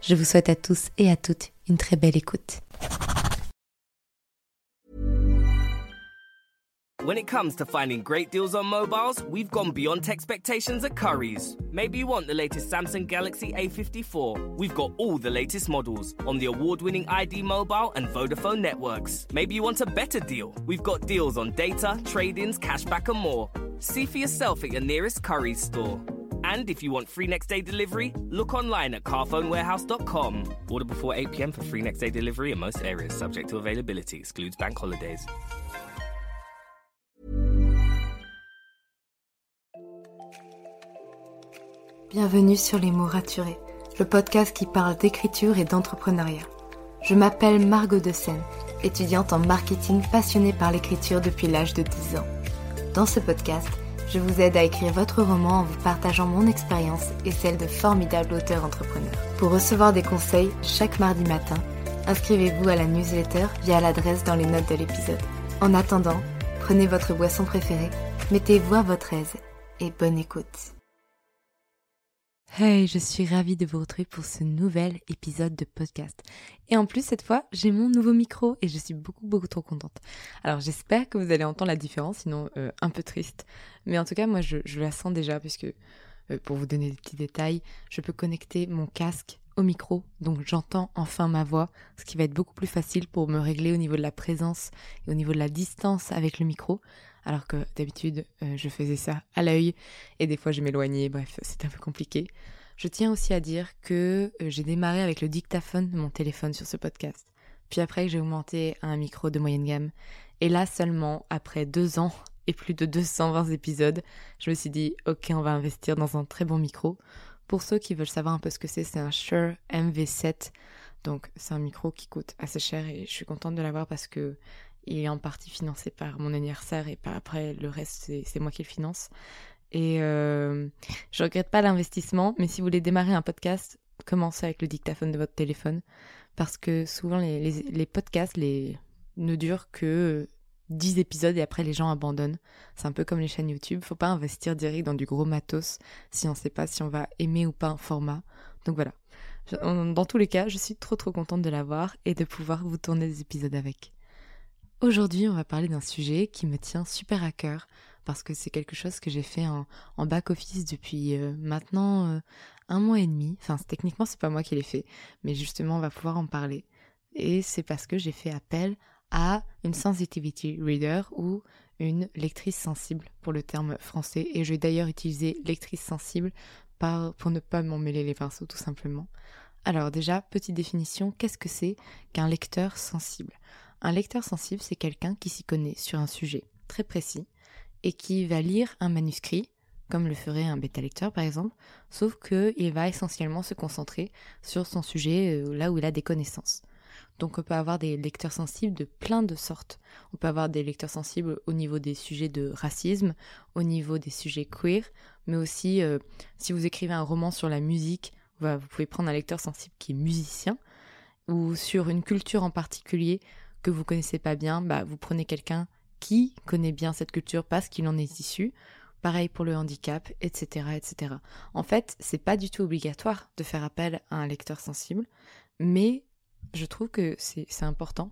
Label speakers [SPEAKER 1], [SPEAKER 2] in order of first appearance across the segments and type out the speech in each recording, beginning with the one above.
[SPEAKER 1] Je vous souhaite à tous et à toutes une très belle écoute.
[SPEAKER 2] When it comes to finding great deals on mobiles, we've gone beyond expectations at Curry's. Maybe you want the latest Samsung Galaxy A54. We've got all the latest models on the award winning ID Mobile and Vodafone networks. Maybe you want a better deal. We've got deals on data, trade ins, cashback, and more. See for yourself at your nearest Curry's store. And if you want free next day delivery, look online at carphonewarehouse.com. Order before 8 pm for free next day delivery in most areas, subject to availability, excludes bank holidays.
[SPEAKER 1] Bienvenue sur Les mots raturés, le podcast qui parle d'écriture et d'entrepreneuriat. Je m'appelle Margot de Seine, étudiante en marketing passionnée par l'écriture depuis l'âge de 10 ans. Dans ce podcast, je vous aide à écrire votre roman en vous partageant mon expérience et celle de formidables auteurs entrepreneurs. Pour recevoir des conseils chaque mardi matin, inscrivez-vous à la newsletter via l'adresse dans les notes de l'épisode. En attendant, prenez votre boisson préférée, mettez-vous à votre aise et bonne écoute. Hey, je suis ravie de vous retrouver pour ce nouvel épisode de podcast. Et en plus, cette fois, j'ai mon nouveau micro et je suis beaucoup, beaucoup trop contente. Alors, j'espère que vous allez entendre la différence, sinon euh, un peu triste. Mais en tout cas, moi, je, la sens déjà, puisque, euh, pour vous donner des petits détails, je peux connecter mon casque au micro, donc j'entends enfin ma voix, ce qui va être beaucoup plus facile pour me régler au niveau de la présence et au niveau de la distance avec le micro alors que d'habitude euh, je faisais ça à l'œil et des fois je m'éloignais, bref, c'est un peu compliqué. Je tiens aussi à dire que euh, j'ai démarré avec le dictaphone de mon téléphone sur ce podcast, puis après j'ai augmenté à un micro de moyenne gamme, et là seulement après deux ans et plus de 220 épisodes, je me suis dit ok on va investir dans un très bon micro. Pour ceux qui veulent savoir un peu ce que c'est, c'est un Shure MV7. Donc c'est un micro qui coûte assez cher et je suis contente de l'avoir parce que il est en partie financé par mon anniversaire et pas après le reste c'est moi qui le finance. Et euh, je regrette pas l'investissement, mais si vous voulez démarrer un podcast, commencez avec le dictaphone de votre téléphone parce que souvent les, les, podcasts les, ne durent que 10 épisodes et après les gens abandonnent. C'est un peu comme les chaînes YouTube, faut pas investir direct dans du gros matos si on sait pas si on va aimer ou pas un format. Donc voilà. Dans tous les cas, je suis trop trop contente de l'avoir et de pouvoir vous tourner des épisodes avec. Aujourd'hui, on va parler d'un sujet qui me tient super à cœur parce que c'est quelque chose que j'ai fait en, back-office depuis euh, maintenant euh, un mois et demi. Enfin, techniquement, c'est pas moi qui l'ai fait, mais justement, on va pouvoir en parler. Et c'est parce que j'ai fait appel à une sensitivity reader ou une lectrice sensible pour le terme français. Et je vais d'ailleurs utiliser lectrice sensible pour ne pas m'en mêler les pinceaux tout simplement. Alors déjà, petite définition, qu'est-ce que c'est qu'un lecteur sensible? Un lecteur sensible, c'est quelqu'un qui s'y connaît sur un sujet très précis et qui va lire un manuscrit, comme le ferait un bêta-lecteur par exemple, sauf qu'il va essentiellement se concentrer sur son sujet euh, là où il a des connaissances. Donc on peut avoir des lecteurs sensibles de plein de sortes. On peut avoir des lecteurs sensibles au niveau des sujets de racisme, au niveau des sujets queer, mais aussi euh, si vous écrivez un roman sur la musique, vous pouvez prendre un lecteur sensible qui est musicien, ou sur une culture en particulier, que vous connaissez pas bien, bah, vous prenez quelqu'un qui connaît bien cette culture parce qu'il en est issu. Pareil pour le handicap, etc., etc. En fait, c'est pas du tout obligatoire de faire appel à un lecteur sensible, mais je trouve que c'est important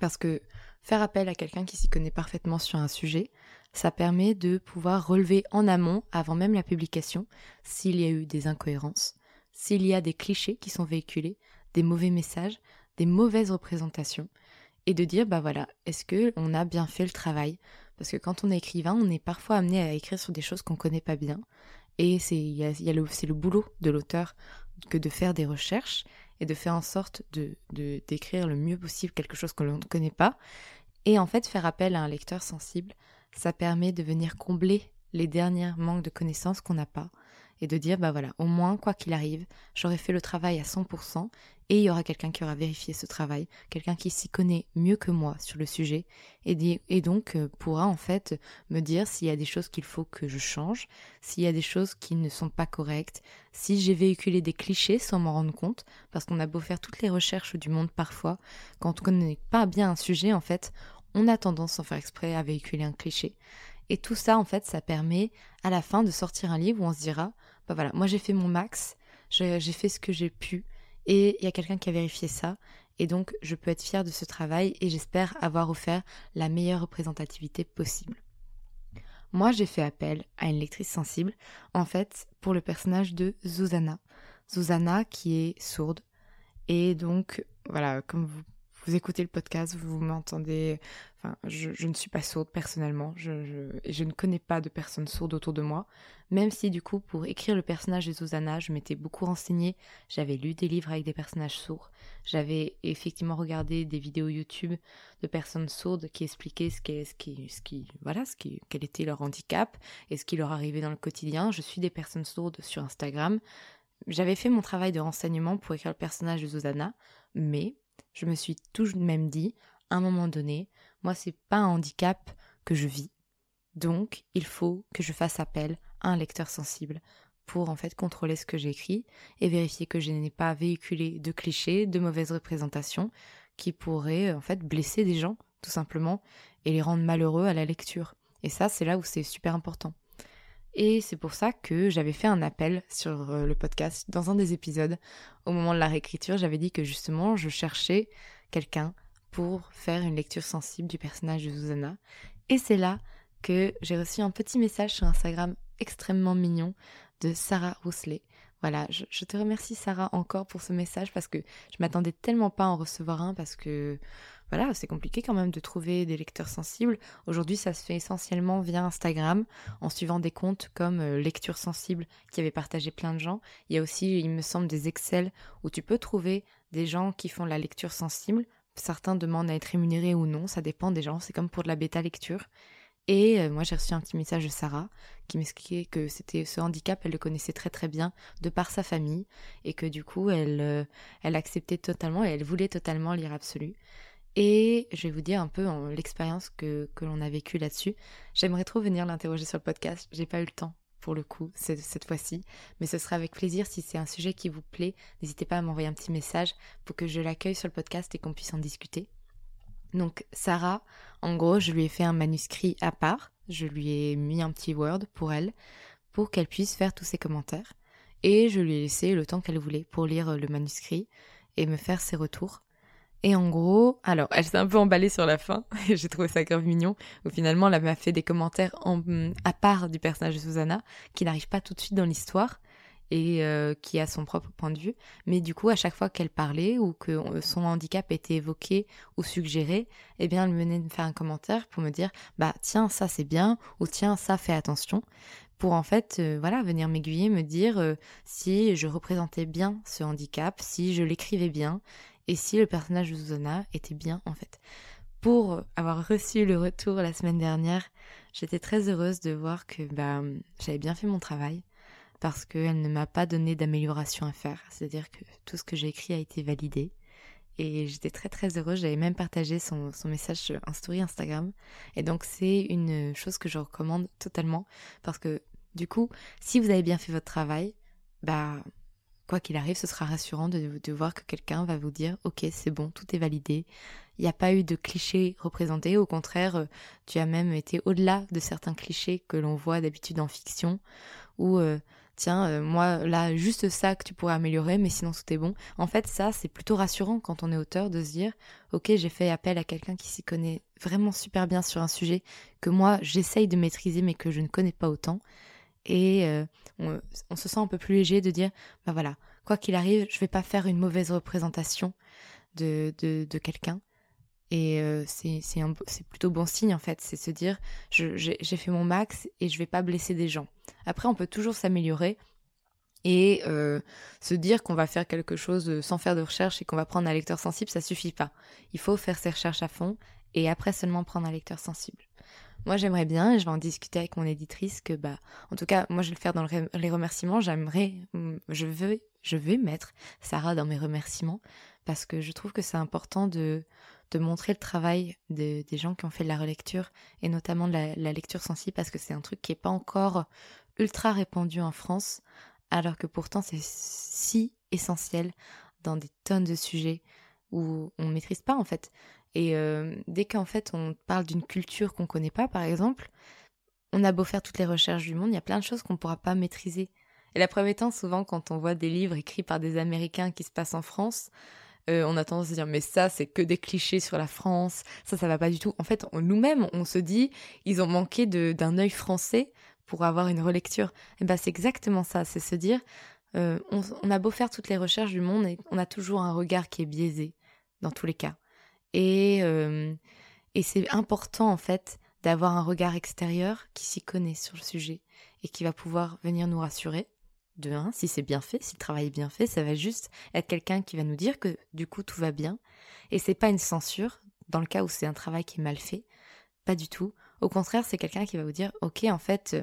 [SPEAKER 1] parce que faire appel à quelqu'un qui s'y connaît parfaitement sur un sujet, ça permet de pouvoir relever en amont, avant même la publication, s'il y a eu des incohérences, s'il y a des clichés qui sont véhiculés, des mauvais messages, des mauvaises représentations, et de dire bah voilà, est-ce que on a bien fait le travail? Parce que quand on est écrivain, on est parfois amené à écrire sur des choses qu'on connaît pas bien, et c'est y y a le, le boulot de l'auteur que de faire des recherches et de faire en sorte de, de d'écrire le mieux possible quelque chose que l'on ne connaît pas. Et en fait, faire appel à un lecteur sensible, ça permet de venir combler les derniers manques de connaissances qu'on n'a pas et de dire bah voilà, au moins quoi qu'il arrive, j'aurai fait le travail à 100% et il y aura quelqu'un qui aura vérifié ce travail, quelqu'un qui s'y connaît mieux que moi sur le sujet et, donc euh, pourra en fait me dire s'il y a des choses qu'il faut que je change, s'il y a des choses qui ne sont pas correctes, si j'ai véhiculé des clichés sans m'en rendre compte, parce qu'on a beau faire toutes les recherches du monde parfois, quand on connaît pas bien un sujet en fait, on a tendance sans faire exprès à véhiculer un cliché. Et tout ça, en fait, ça permet à la fin de sortir un livre où on se dira, bah moi j'ai fait mon max, j'ai fait ce que j'ai pu, et il y a quelqu'un qui a vérifié ça, et donc je peux être fière de ce travail, et j'espère avoir offert la meilleure représentativité possible. Moi, j'ai fait appel à une lectrice sensible, en fait, pour le personnage de Zuzana. Zuzana qui est sourde, et donc, voilà, comme vous vous écoutez le podcast, vous m'entendez. Enfin, je, ne suis pas sourde personnellement. Je, je, je, ne connais pas de personnes sourdes autour de moi. Même si, du coup, pour écrire le personnage de Susanna, je m'étais beaucoup renseignée. J'avais lu des livres avec des personnages sourds. J'avais effectivement regardé des vidéos YouTube de personnes sourdes qui expliquaient ce qui, ce qui, ce qui, voilà, ce qui, quel était leur handicap et ce qui leur arrivait dans le quotidien. Je suis des personnes sourdes sur Instagram. J'avais fait mon travail de renseignement pour écrire le personnage de Susanna, mais je me suis tout de même dit, à un moment donné, moi c'est pas un handicap que je vis. Donc, il faut que je fasse appel à un lecteur sensible pour en fait contrôler ce que j'écris et vérifier que je n'ai pas véhiculé de clichés, de mauvaises représentations qui pourraient en fait blesser des gens tout simplement et les rendre malheureux à la lecture. Et ça, c'est là où c'est super important. Et c'est pour ça que j'avais fait un appel sur euh, le podcast dans un des épisodes. Au moment de la réécriture, j'avais dit que justement, je cherchais quelqu'un pour faire une lecture sensible du personnage de Susanna. Et c'est là que j'ai reçu un petit message sur Instagram extrêmement mignon de Sarah Rousselet. Voilà, je, je, te remercie Sarah encore pour ce message parce que je m'attendais tellement pas à en recevoir un parce que voilà, c'est compliqué quand même de trouver des lecteurs sensibles. Aujourd'hui, ça se fait essentiellement via Instagram, en suivant des comptes comme euh, Lecture Sensible qui avait partagé plein de gens. Il y a aussi, il me semble, des Excel où tu peux trouver des gens qui font la lecture sensible. Certains demandent à être rémunérés ou non, ça dépend des gens, c'est comme pour de la bêta lecture. Et euh, moi, j'ai reçu un petit message de Sarah qui m'expliquait que c'était ce handicap, elle le connaissait très très bien de par sa famille et que du coup, elle, euh, elle acceptait totalement et elle voulait totalement lire absolu. Et je vais vous dire un peu l'expérience que, que l'on a vécue là-dessus. J'aimerais trop venir l'interroger sur le podcast. J'ai pas eu le temps pour le coup cette fois-ci, mais ce sera avec plaisir si c'est un sujet qui vous plaît. N'hésitez pas à m'envoyer un petit message pour que je l'accueille sur le podcast et qu'on puisse en discuter. Donc Sarah, en gros, je lui ai fait un manuscrit à part. Je lui ai mis un petit Word pour elle, pour qu'elle puisse faire tous ses commentaires. Et je lui ai laissé le temps qu'elle voulait pour lire le manuscrit et me faire ses retours. Et en gros, alors, elle s'est un peu emballée sur la fin, et j'ai trouvé ça grave mignon, où finalement, elle m'a fait des commentaires en, à part du personnage de Susanna, qui n'arrive pas tout de suite dans l'histoire, et euh, qui a son propre point de vue. Mais du coup, à chaque fois qu'elle parlait, ou que son handicap était évoqué ou suggéré, eh bien, elle venait me faire un commentaire pour me dire, bah, tiens, ça c'est bien, ou tiens, ça fais attention pour en fait euh, voilà venir m'aiguiller me dire euh, si je représentais bien ce handicap si je l'écrivais bien et si le personnage de Susanna était bien en fait. Pour avoir reçu le retour la semaine dernière, j'étais très heureuse de voir que bah, j'avais bien fait mon travail parce qu'elle ne m'a pas donné d'amélioration à faire. C'est-à-dire que tout ce que j'ai écrit a été validé. Et j'étais très très heureuse, j'avais même partagé son, son message un story Instagram. Et donc c'est une chose que je recommande totalement parce que du coup, si vous avez bien fait votre travail, bah quoi qu'il arrive, ce sera rassurant de, voir que quelqu'un va vous dire ok c'est bon, tout est validé. Il n'y a pas eu de clichés représentés, au contraire, euh, tu as même été au-delà de certains clichés que l'on voit d'habitude en fiction, ou euh, tiens, euh, moi là, juste ça que tu pourrais améliorer, mais sinon tout est bon. En fait, ça, c'est plutôt rassurant quand on est auteur de se dire, ok, j'ai fait appel à quelqu'un qui s'y connaît vraiment super bien sur un sujet que moi, j'essaye de maîtriser, mais que je ne connais pas autant et euh, on, se sent un peu plus léger de dire bah voilà quoi qu'il arrive je vais pas faire une mauvaise représentation de, de, quelqu'un. Et euh, c'est c'est plutôt bon signe en fait. C'est se dire j'ai fait mon max et je vais pas blesser des gens. Après on peut toujours s'améliorer et euh, se dire qu'on va faire quelque chose sans faire de recherche et qu'on va prendre un lecteur sensible ça suffit pas. Il faut faire ses recherches à fond et après seulement prendre un lecteur sensible moi j'aimerais bien, et je vais en discuter avec mon éditrice, que bah, en tout cas, moi je vais le faire dans les remerciements, j'aimerais, mm, je veux, je vais mettre Sarah dans mes remerciements, parce que je trouve que c'est important de, de montrer le travail des gens qui ont fait de la relecture, et notamment de la, la lecture sensible, parce que c'est un truc qui n'est pas encore ultra répandu en France, alors que pourtant c'est si essentiel dans des tonnes de sujets où on ne maîtrise pas en fait. Et euh, dès qu'en fait on parle d'une culture qu'on ne connaît pas, par exemple, on a beau faire toutes les recherches du monde, il y a plein de choses qu'on ne pourra pas maîtriser. Et la preuve étant, souvent quand on voit des livres écrits par des Américains qui se passent en France, euh, on a tendance à dire mais ça c'est que des clichés sur la France, ça ça va pas du tout. En fait, nous-mêmes on se dit ils ont manqué d'un œil français pour avoir une relecture. Et ben c'est exactement ça, c'est se dire euh, on, a beau faire toutes les recherches du monde et on a toujours un regard qui est biaisé dans tous les cas. Et, euh, et c'est important en fait d'avoir un regard extérieur qui s'y connaît sur le sujet et qui va pouvoir venir nous rassurer. De un, si c'est bien fait, si le travail est bien fait, ça va juste être quelqu'un qui va nous dire que du coup tout va bien. Et c'est pas une censure dans le cas où c'est un travail qui est mal fait. Pas du tout. Au contraire, c'est quelqu'un qui va vous dire, ok, en fait,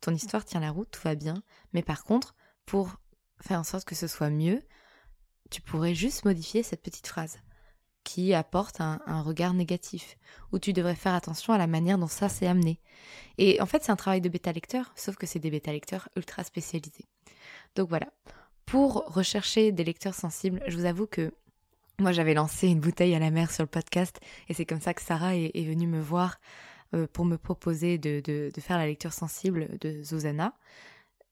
[SPEAKER 1] ton histoire tient la route, tout va bien. Mais par contre, pour faire en sorte que ce soit mieux, tu pourrais juste modifier cette petite phrase qui apporte un, regard négatif, où tu devrais faire attention à la manière dont ça s'est amené. Et en fait, c'est un travail de bêta-lecteur, sauf que c'est des bêta-lecteurs ultra spécialisés. Donc voilà. Pour rechercher des lecteurs sensibles, je vous avoue que moi j'avais lancé une bouteille à la mer sur le podcast, et c'est comme ça que Sarah est, venue me voir euh, pour me proposer de, de, faire la lecture sensible de Zuzana.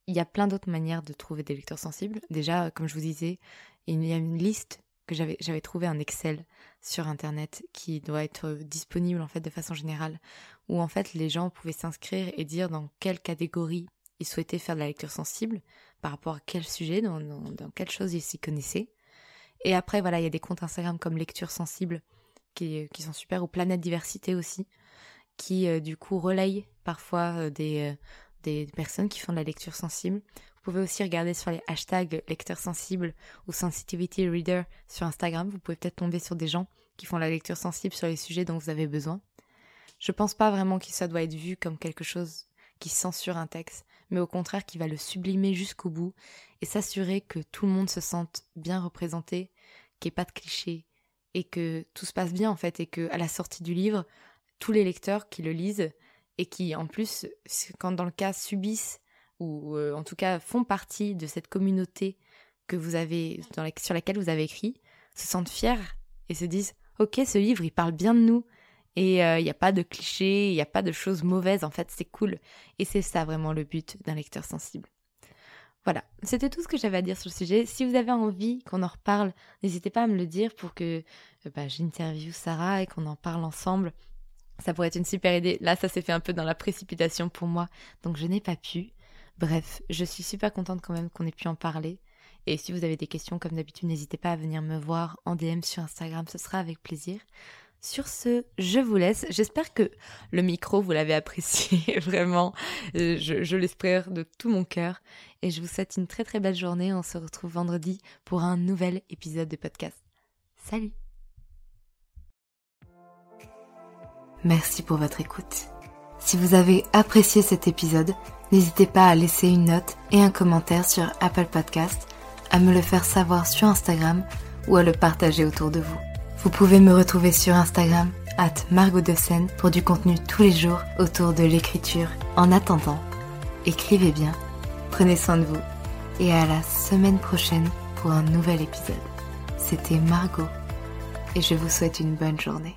[SPEAKER 1] Il y a plein d'autres manières de trouver des lecteurs sensibles. Déjà, comme je vous disais, il y a une liste que j'avais trouvé un Excel sur internet qui doit être disponible en fait de façon générale où en fait les gens pouvaient s'inscrire et dire dans quelle catégorie ils souhaitaient faire de la lecture sensible par rapport à quel sujet dans, dans, quelle chose ils s'y connaissaient et après voilà il y a des comptes Instagram comme lecture sensible qui, qui sont super ou planète diversité aussi qui euh, du coup relayent parfois euh, des euh, des personnes qui font de la lecture sensible. Vous pouvez aussi regarder sur les hashtags lecteur sensible ou sensitivity reader sur Instagram. Vous pouvez peut-être tomber sur des gens qui font la lecture sensible sur les sujets dont vous avez besoin. Je pense pas vraiment que ça doit être vu comme quelque chose qui censure un texte, mais au contraire qui va le sublimer jusqu'au bout et s'assurer que tout le monde se sente bien représenté, qu'il n'y ait pas de clichés et que tout se passe bien en fait et que à la sortie du livre, tous les lecteurs qui le lisent et qui en plus, quand dans le cas subissent ou euh, en tout cas font partie de cette communauté que vous avez sur laquelle vous avez écrit, se sentent fiers et se disent ok ce livre il parle bien de nous et euh, il n'y a pas de clichés, il n'y a pas de choses mauvaises en fait c'est cool et c'est ça vraiment le but d'un lecteur sensible. Voilà, c'était tout ce que j'avais à dire sur le sujet. Si vous avez envie qu'on en reparle, n'hésitez pas à me le dire pour que euh, bah, j'interviewe Sarah et qu'on en parle ensemble. Ça pourrait être une super idée. Là, ça s'est fait un peu dans la précipitation pour moi, donc je n'ai pas pu. Bref, je suis super contente quand même qu'on ait pu en parler. Et si vous avez des questions, comme d'habitude, n'hésitez pas à venir me voir en DM sur Instagram, ce sera avec plaisir. Sur ce, je vous laisse. J'espère que le micro, vous l'avez apprécié vraiment. Euh, je, je l'espère de tout mon cœur. Et je vous souhaite une très très belle journée. On se retrouve vendredi pour un nouvel épisode de podcast. Salut Merci pour votre écoute. Si vous avez apprécié cet épisode, n'hésitez pas à laisser une note et un commentaire sur Apple Podcast, à me le faire savoir sur Instagram ou à le partager autour de vous. Vous pouvez me retrouver sur Instagram, at Margot de pour du contenu tous les jours autour de l'écriture. En attendant, écrivez bien, prenez soin de vous et à la semaine prochaine pour un nouvel épisode. C'était Margot et je vous souhaite une bonne journée.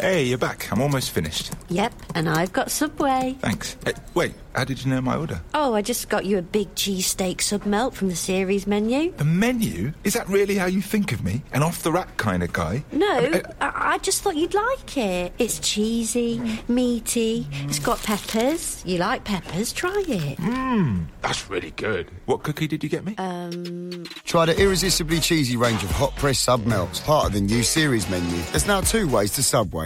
[SPEAKER 3] Hey, you're back. I'm almost finished.
[SPEAKER 4] Yep, and I've got Subway.
[SPEAKER 3] Thanks. Hey, wait, how did you know my order?
[SPEAKER 4] Oh, I just got you a big cheesesteak sub melt from the series menu.
[SPEAKER 3] The menu? Is that really how you think of me? An off the rack kind of guy?
[SPEAKER 4] No,
[SPEAKER 3] I- I-
[SPEAKER 4] I, I just thought you'd like it. It's cheesy, meaty, it's got peppers. You like peppers? Try it.
[SPEAKER 3] Mmm, that's really good. What cookie did you get me? Um.
[SPEAKER 5] Try the irresistibly cheesy range of hot press sub melts, part of the new series menu. There's now two ways to Subway.